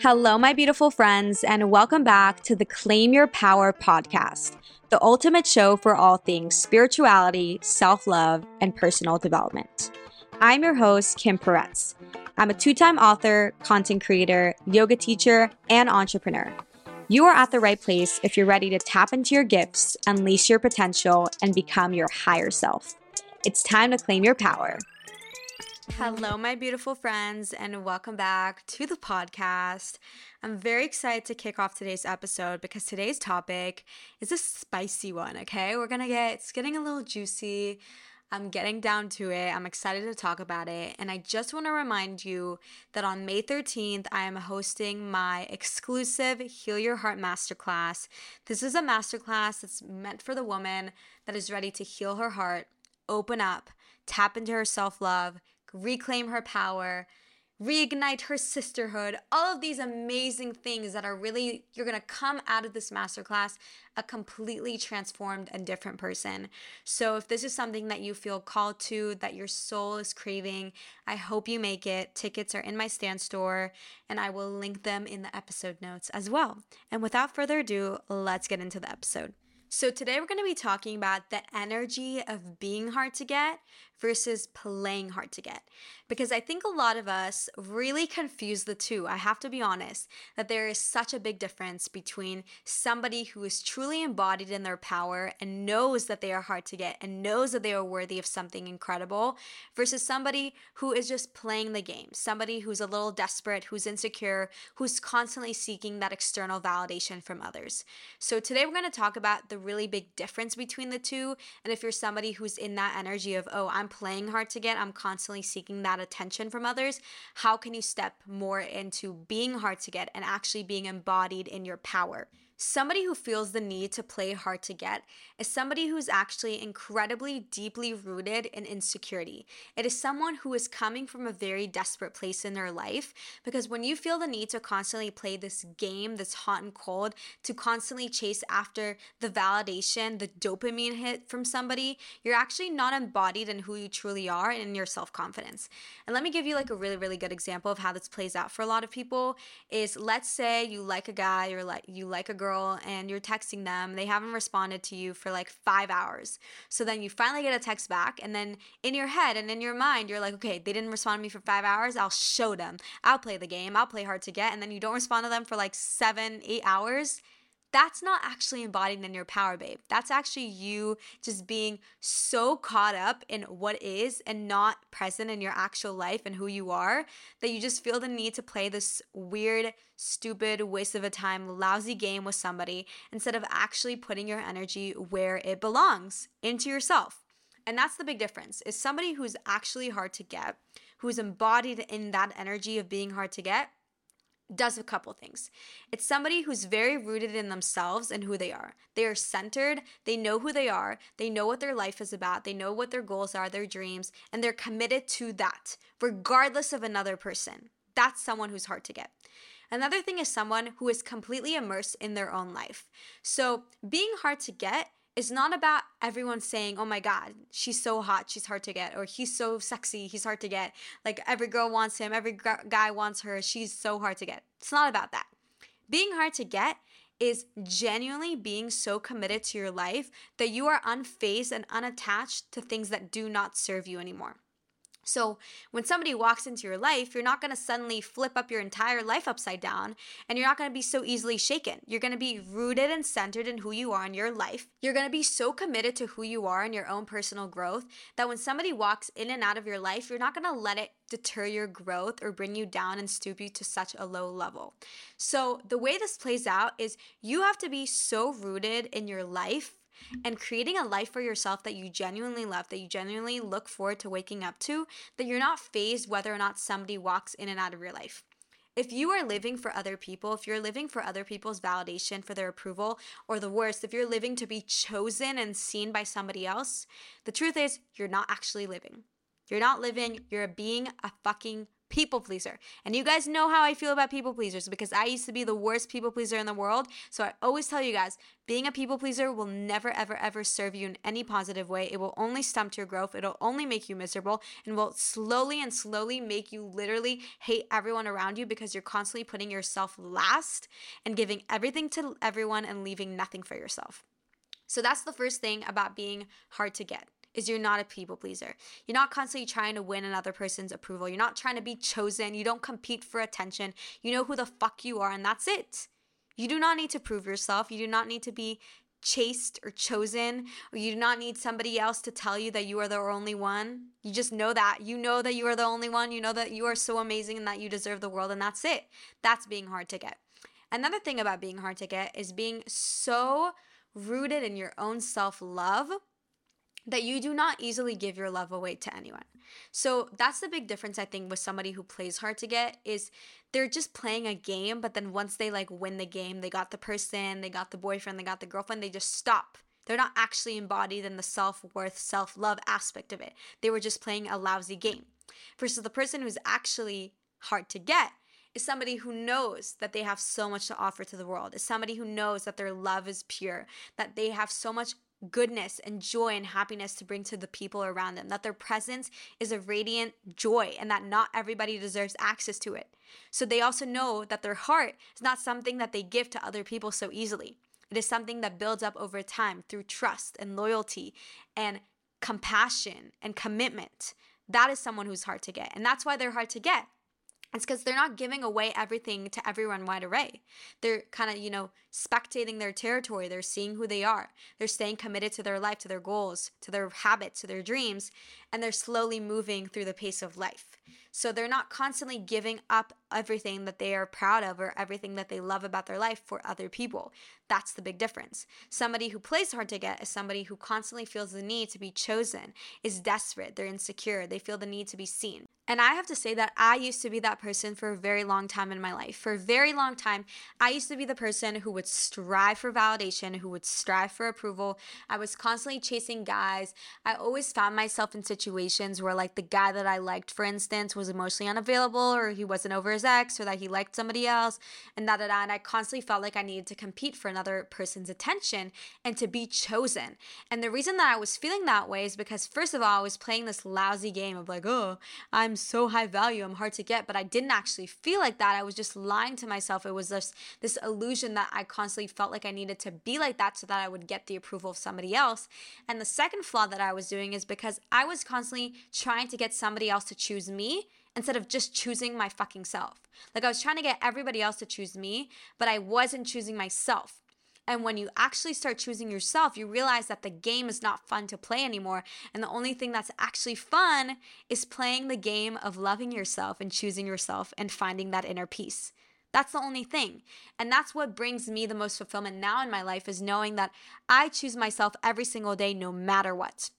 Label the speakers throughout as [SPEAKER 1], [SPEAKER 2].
[SPEAKER 1] Hello, my beautiful friends, and welcome back to the Claim Your Power podcast, the ultimate show for all things spirituality, self love, and personal development. I'm your host, Kim Peretz. I'm a two time author, content creator, yoga teacher, and entrepreneur. You are at the right place if you're ready to tap into your gifts, unleash your potential, and become your higher self. It's time to claim your power. Hello, my beautiful friends, and welcome back to the podcast. I'm very excited to kick off today's episode because today's topic is a spicy one, okay? We're gonna get, it's getting a little juicy. I'm getting down to it. I'm excited to talk about it. And I just want to remind you that on May 13th, I am hosting my exclusive Heal Your Heart Masterclass. This is a masterclass that's meant for the woman that is ready to heal her heart, open up, tap into her self love reclaim her power, reignite her sisterhood, all of these amazing things that are really, you're gonna come out of this masterclass a completely transformed and different person. So, if this is something that you feel called to, that your soul is craving, I hope you make it. Tickets are in my Stan Store, and I will link them in the episode notes as well. And without further ado, let's get into the episode. So, today we're going to be talking about the energy of being hard to get versus playing hard to get. Because I think a lot of us really confuse the two. I have to be honest that there is such a big difference between somebody who is truly embodied in their power and knows that they are hard to get and knows that they are worthy of something incredible versus somebody who is just playing the game, somebody who's a little desperate, who's insecure, who's constantly seeking that external validation from others. So today we're going to talk about the really big difference between the two. And if you're somebody who's in that energy of, oh, I'm playing hard to get, I'm constantly seeking that attention from others, how can you step more into being hard to get and actually being embodied in your power? Somebody who feels the need to play hard to get is somebody who's actually incredibly deeply rooted in insecurity. It is someone who is coming from a very desperate place in their life because when you feel the need to constantly play this game that's hot and cold, to constantly chase after the validation, the dopamine hit from somebody, you're actually not embodied in who you truly are and in your self confidence. And let me give you like a really, really good example of how this plays out for a lot of people is let's say you like a guy or like you like a girl girl and you're texting them, they haven't responded to you for like five hours. So then you finally get a text back, and then in your head and in your mind, you're like, okay, they didn't respond to me for five hours. I'll show them. I'll play the game. I'll play hard to get. And then you don't respond to them for like seven, eight hours that's not actually embodied in your power, babe. That's actually you just being so caught up in what is and not present in your actual life and who you are that you just feel the need to play this weird, stupid, waste of a time, lousy game with somebody instead of actually putting your energy where it belongs into yourself. And that's the big difference. Is somebody who's actually hard to get, who's embodied in that energy of being hard to get does a couple things. It's somebody who's very rooted in themselves and who they are. They are centered, they know who they are, they know what their life is about, they know what their goals are, their dreams, and they're committed to that, regardless of another person. That's someone who's hard to get. Another thing is someone who is completely immersed in their own life. So, being hard to get it's not about everyone saying, oh my God, she's so hot, she's hard to get, or he's so sexy, he's hard to get. Like every girl wants him, every guy wants her, she's so hard to get. It's not about that. Being hard to get is genuinely being so committed to your life that you are unfazed and unattached to things that do not serve you anymore. So, when somebody walks into your life, you're not going to suddenly flip up your entire life upside down and you're not going to be so easily shaken. You're going to be rooted and centered in who you are in your life. You're going to be so committed to who you are and your own personal growth that when somebody walks in and out of your life, you're not going to let it deter your growth or bring you down and stoop you to such a low level. So, the way this plays out is you have to be so rooted in your life and creating a life for yourself that you genuinely love, that you genuinely look forward to waking up to, that you're not phased whether or not somebody walks in and out of your life. If you are living for other people, if you're living for other people's validation, for their approval, or the worst, if you're living to be chosen and seen by somebody else, the truth is you're not actually living. You're not living, you're being a fucking people pleaser. And you guys know how I feel about people pleasers because I used to be the worst people pleaser in the world. So I always tell you guys, being a people pleaser will never, ever, ever serve you in any positive way. It will only stunt your growth. It'll only make you miserable and will slowly and slowly make you literally hate everyone around you because you're constantly putting yourself last and giving everything to everyone and leaving nothing for yourself. So that's the first thing about being hard to get is you're not a people pleaser. You're not constantly trying to win another person's approval. You're not trying to be chosen. You don't compete for attention. You know who the fuck you are, and that's it. You do not need to prove yourself. You do not need to be chased or chosen, or you do not need somebody else to tell you that you are the only one. You just know that. You know that you are the only one. You know that you are so amazing and that you deserve the world, and that's it. That's being hard to get. Another thing about being hard to get is being so rooted in your own self love that you do not easily give your love away to anyone. So that's the big difference I think with somebody who plays hard to get is they're just playing a game but then once they like win the game, they got the person, they got the boyfriend, they got the girlfriend, they just stop. They're not actually embodied in the self-worth, self-love aspect of it. They were just playing a lousy game. Versus the person who's actually hard to get is somebody who knows that they have so much to offer to the world, is somebody who knows that their love is pure, that they have so much goodness and joy and happiness to bring to the people around them, that their presence is a radiant joy and that not everybody deserves access to it. So they also know that their heart is not something that they give to other people so easily. It is something that builds up over time through trust and loyalty and compassion and commitment. That is someone who's hard to get. And that's why they're hard to get it's because they're not giving away everything to everyone wide array. They're kind of, you know, spectating their territory. They're seeing who they are. They're staying committed to their life, to their goals, to their habits, to their dreams, and they're slowly moving through the pace of life. So they're not constantly giving up everything that they are proud of or everything that they love about their life for other people. That's the big difference. Somebody who plays hard to get is somebody who constantly feels the need to be chosen, is desperate, they're insecure, they feel the need to be seen. And I have to say that I used to be that person for a very long time in my life. For a very long time, I used to be the person who would strive for validation, who would strive for approval. I was constantly chasing guys. I always found myself in situations where, like, the guy that I liked, for instance, was emotionally unavailable, or he wasn't over his ex, or that he liked somebody else, and da. And I constantly felt like I needed to compete for another person's attention and to be chosen. And the reason that I was feeling that way is because, first of all, I was playing this lousy game of, like, oh, I'm so high value, I'm hard to get, but I didn't actually feel like that. I was just lying to myself. It was this this illusion that I constantly felt like I needed to be like that so that I would get the approval of somebody else. And the second flaw that I was doing is because I was constantly trying to get somebody else to choose me instead of just choosing my fucking self. Like I was trying to get everybody else to choose me, but I wasn't choosing myself. And when you actually start choosing yourself, you realize that the game is not fun to play anymore. And the only thing that's actually fun is playing the game of loving yourself and choosing yourself and finding that inner peace. That's the only thing. And that's what brings me the most fulfillment now in my life is knowing that I choose myself every single day, no matter what.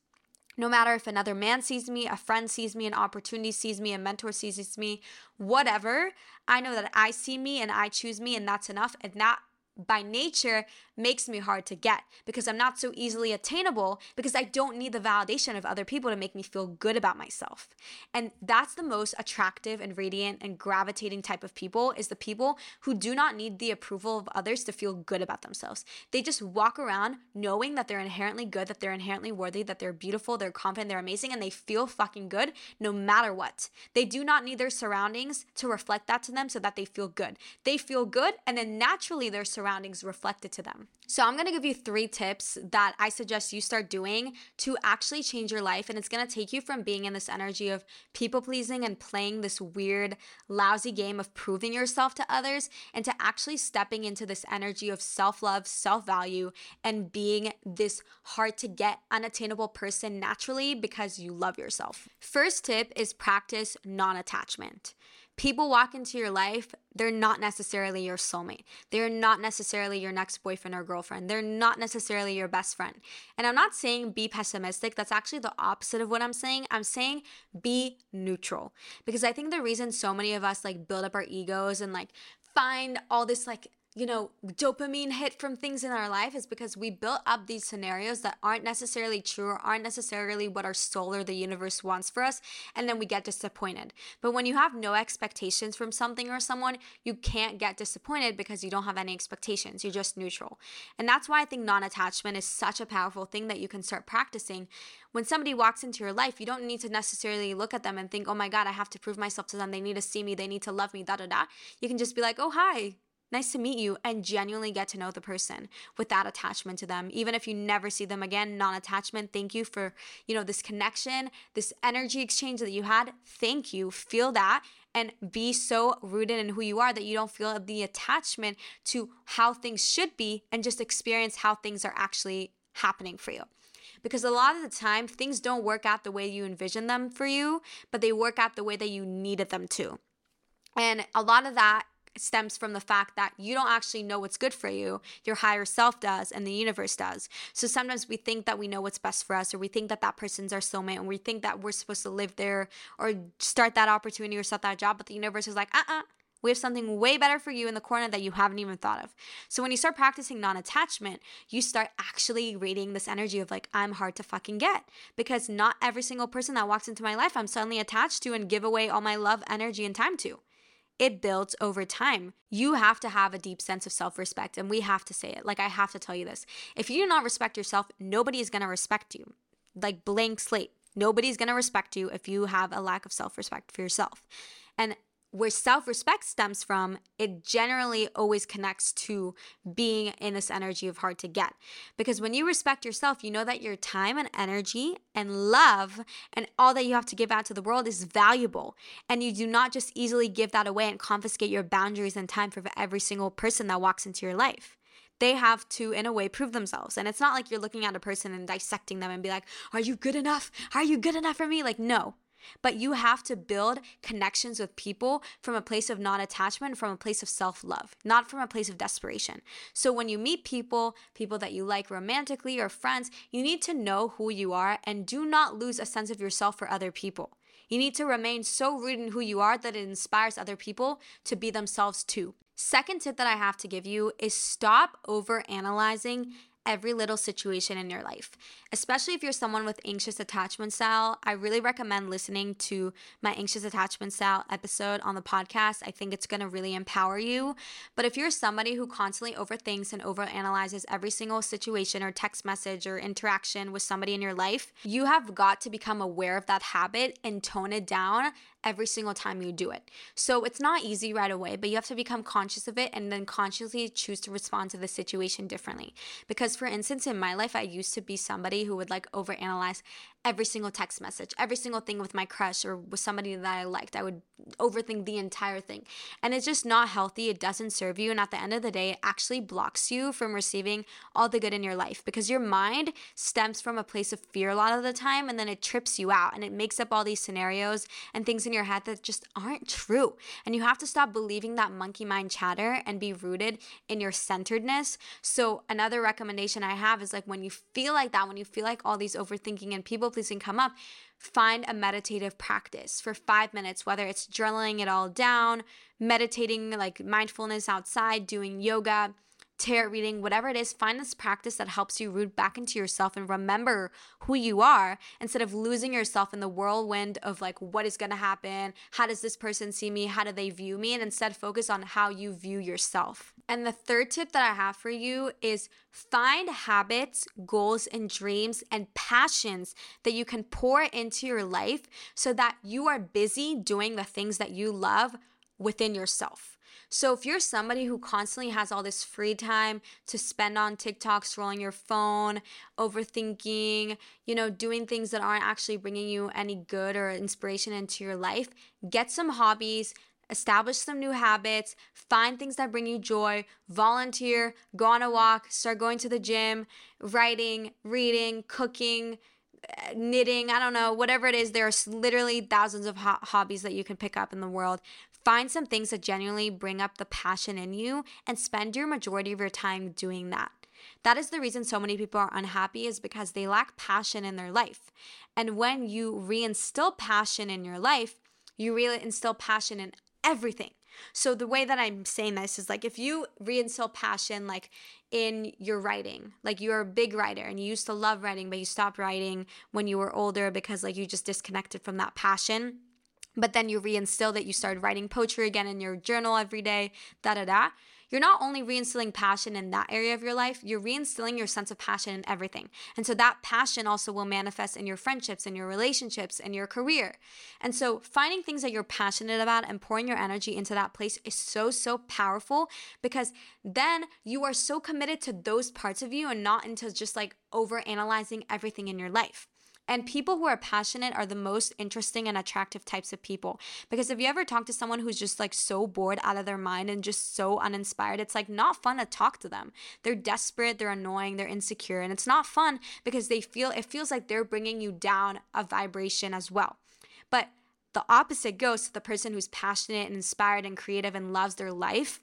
[SPEAKER 1] No matter if another man sees me, a friend sees me, an opportunity sees me, a mentor sees me, whatever, I know that I see me and I choose me, and that's enough. And that by nature makes me hard to get because I'm not so easily attainable because I don't need the validation of other people to make me feel good about myself. And that's the most attractive and radiant and gravitating type of people is the people who do not need the approval of others to feel good about themselves. They just walk around knowing that they're inherently good, that they're inherently worthy, that they're beautiful, they're confident, they're amazing and they feel fucking good no matter what. They do not need their surroundings to reflect that to them so that they feel good. They feel good and then naturally their surroundings surroundings reflected to them. So, I'm gonna give you three tips that I suggest you start doing to actually change your life. And it's gonna take you from being in this energy of people pleasing and playing this weird, lousy game of proving yourself to others and to actually stepping into this energy of self love, self value, and being this hard to get, unattainable person naturally because you love yourself. First tip is practice non attachment people walk into your life, they're not necessarily your soulmate. They're not necessarily your next boyfriend or girlfriend. They're not necessarily your best friend. And I'm not saying be pessimistic. That's actually the opposite of what I'm saying. I'm saying be neutral. Because I think the reason so many of us like build up our egos and like find all this like you know, dopamine hit from things in our life is because we built up these scenarios that aren't necessarily true or aren't necessarily what our soul or the universe wants for us. And then we get disappointed. But when you have no expectations from something or someone, you can't get disappointed because you don't have any expectations. You're just neutral. And that's why I think non attachment is such a powerful thing that you can start practicing. When somebody walks into your life, you don't need to necessarily look at them and think, oh my God, I have to prove myself to them. They need to see me. They need to love me, da da da. You can just be like, oh, hi nice to meet you and genuinely get to know the person without attachment to them. Even if you never see them again non-attachment thank you for you know this connection this energy exchange that you had. Thank you. Feel that and be so rooted in who you are that you don't feel the attachment to how things should be and just experience how things are actually happening for you. Because a lot of the time things don't work out the way you envision them for you but they work out the way that you needed them to. And a lot of that stems from the fact that you don't actually know what's good for you. Your higher self does, and the universe does. So sometimes we think that we know what's best for us, or we think that that person's our soulmate, and we think that we're supposed to live there or start that opportunity or start that job. But the universe is like, uh uh-uh, uh we have something way better for you in the corner that you haven't even thought of. So when you start practicing non attachment, you start actually reading this energy of like, I'm hard to fucking get because not every single person that walks into my life I'm suddenly attached to and give away all my love, energy, and time to it builds over time. You have to have a deep sense of self respect, and we have to say it. Like, I have to tell you this. If you do not respect yourself, nobody is gonna respect you. Like, blank slate. Nobody's gonna respect you if you have a lack of self respect for yourself. And where self respect stems from, it generally always connects to being in this energy of hard to get. Because when you respect yourself, you know that your time and energy and love and all that you have to give out to the world is valuable. And you do not just easily give that away and confiscate your boundaries and time for every single person that walks into your life they have to, in a way, prove themselves. And it's not like you're looking at a person and dissecting them and be like, Are you good enough? Are you good enough for me? Like, no. But you have to build connections with people from a place of non attachment, from a place of self love, not from a place of desperation. So when you meet people, people that you like romantically or friends, you need to know who you are and do not lose a sense of yourself for other people. You need to remain so rooted in who you are that it inspires other people to be themselves too. Second tip that I have to give you is stop over analyzing every little situation in your life. Especially if you're someone with anxious attachment style, I really recommend listening to my anxious attachment style episode on the podcast. I think it's going to really empower you. But if you're somebody who constantly overthinks and overanalyzes every single situation or text message or interaction with somebody in your life, you have got to become aware of that habit and tone it down every single time you do it. So it's not easy right away, but you have to become conscious of it and then consciously choose to respond to the situation differently. Because, for instance, in my life, I used to be somebody who would like overanalyze every single text message, every single thing with my crush or with somebody that I liked. I would overthink the entire thing. And it's just not healthy. It doesn't serve you. And at the end of the day, it actually blocks you from receiving all the good in your life because your mind stems from a place of fear a lot of the time and then it trips you out and it makes up all these scenarios and things in your head that just aren't true. And you have to stop believing that monkey mind chatter and be rooted in your centeredness. So, another recommendation I have is like when you feel like that, when you feel like all these overthinking and people pleasing come up, find a meditative practice for five minutes, whether it's journaling it all down, meditating like mindfulness outside, doing yoga tarot reading, whatever it is, find this practice that helps you root back into yourself and remember who you are instead of losing yourself in the whirlwind of like, what is going to happen? How does this person see me? How do they view me? And instead focus on how you view yourself. And the third tip that I have for you is find habits, goals, and dreams and passions that you can pour into your life so that you are busy doing the things that you love within yourself. So if you're somebody who constantly has all this free time to spend on TikTok, scrolling your phone, overthinking, you know, doing things that aren't actually bringing you any good or inspiration into your life, get some hobbies, establish some new habits, find things that bring you joy, volunteer, go on a walk, start going to the gym, writing, reading, cooking, Eh, knitting, I don't know, whatever it is, there are literally thousands of ho- hobbies that you can pick up in the world. Find some things that genuinely bring up the passion in you and spend your majority of your time doing that. That is the reason so many people are unhappy is because they lack passion in their life. And when you reinstill passion in your life, you really instill passion in everything. So the way that I'm saying this is like if you reinstill passion like in your writing, like you're a big writer and you used to love writing, but you stopped writing when you were older because like you just disconnected from that passion. But then you reinstilled it, you started writing poetry again in your journal every day, da da da you're not only reinstilling passion in that area of your life, you're reinstilling your sense of passion in everything. And so that passion also will manifest in your friendships, in your relationships, in your career. And so finding things that you're passionate about and pouring your energy into that place is so, so powerful because then you are so committed to those parts of you and not into just like over analyzing everything in your life. And people who are passionate are the most interesting and attractive types of people. Because if you ever talk to someone who's just like so bored out of their mind and just so uninspired, it's like not fun to talk to them. They're desperate, they're annoying, they're insecure, and it's not fun because they feel it feels like they're bringing you down a vibration as well. But the opposite goes to the person who's passionate and inspired and creative and loves their life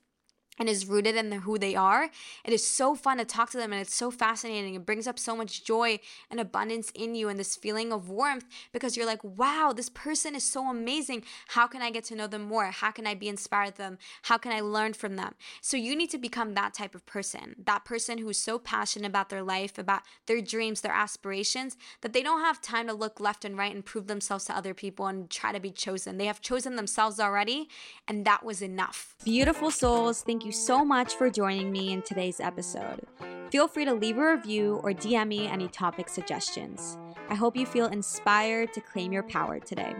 [SPEAKER 1] and is rooted in who they are. It is so fun to talk to them and it's so fascinating. It brings up so much joy and abundance in you and this feeling of warmth because you're like, wow, this person is so amazing. How can I get to know them more? How can I be inspired by them? How can I learn from them? So you need to become that type of person, that person who's so passionate about their life, about their dreams, their aspirations, that they don't have time to look left and right and prove themselves to other people and try to be chosen. They have chosen themselves already, and that was enough. Beautiful souls, thank Thank you so much for joining me in today's episode. Feel free to leave a review or DM me any topic suggestions. I hope you feel inspired to claim your power today.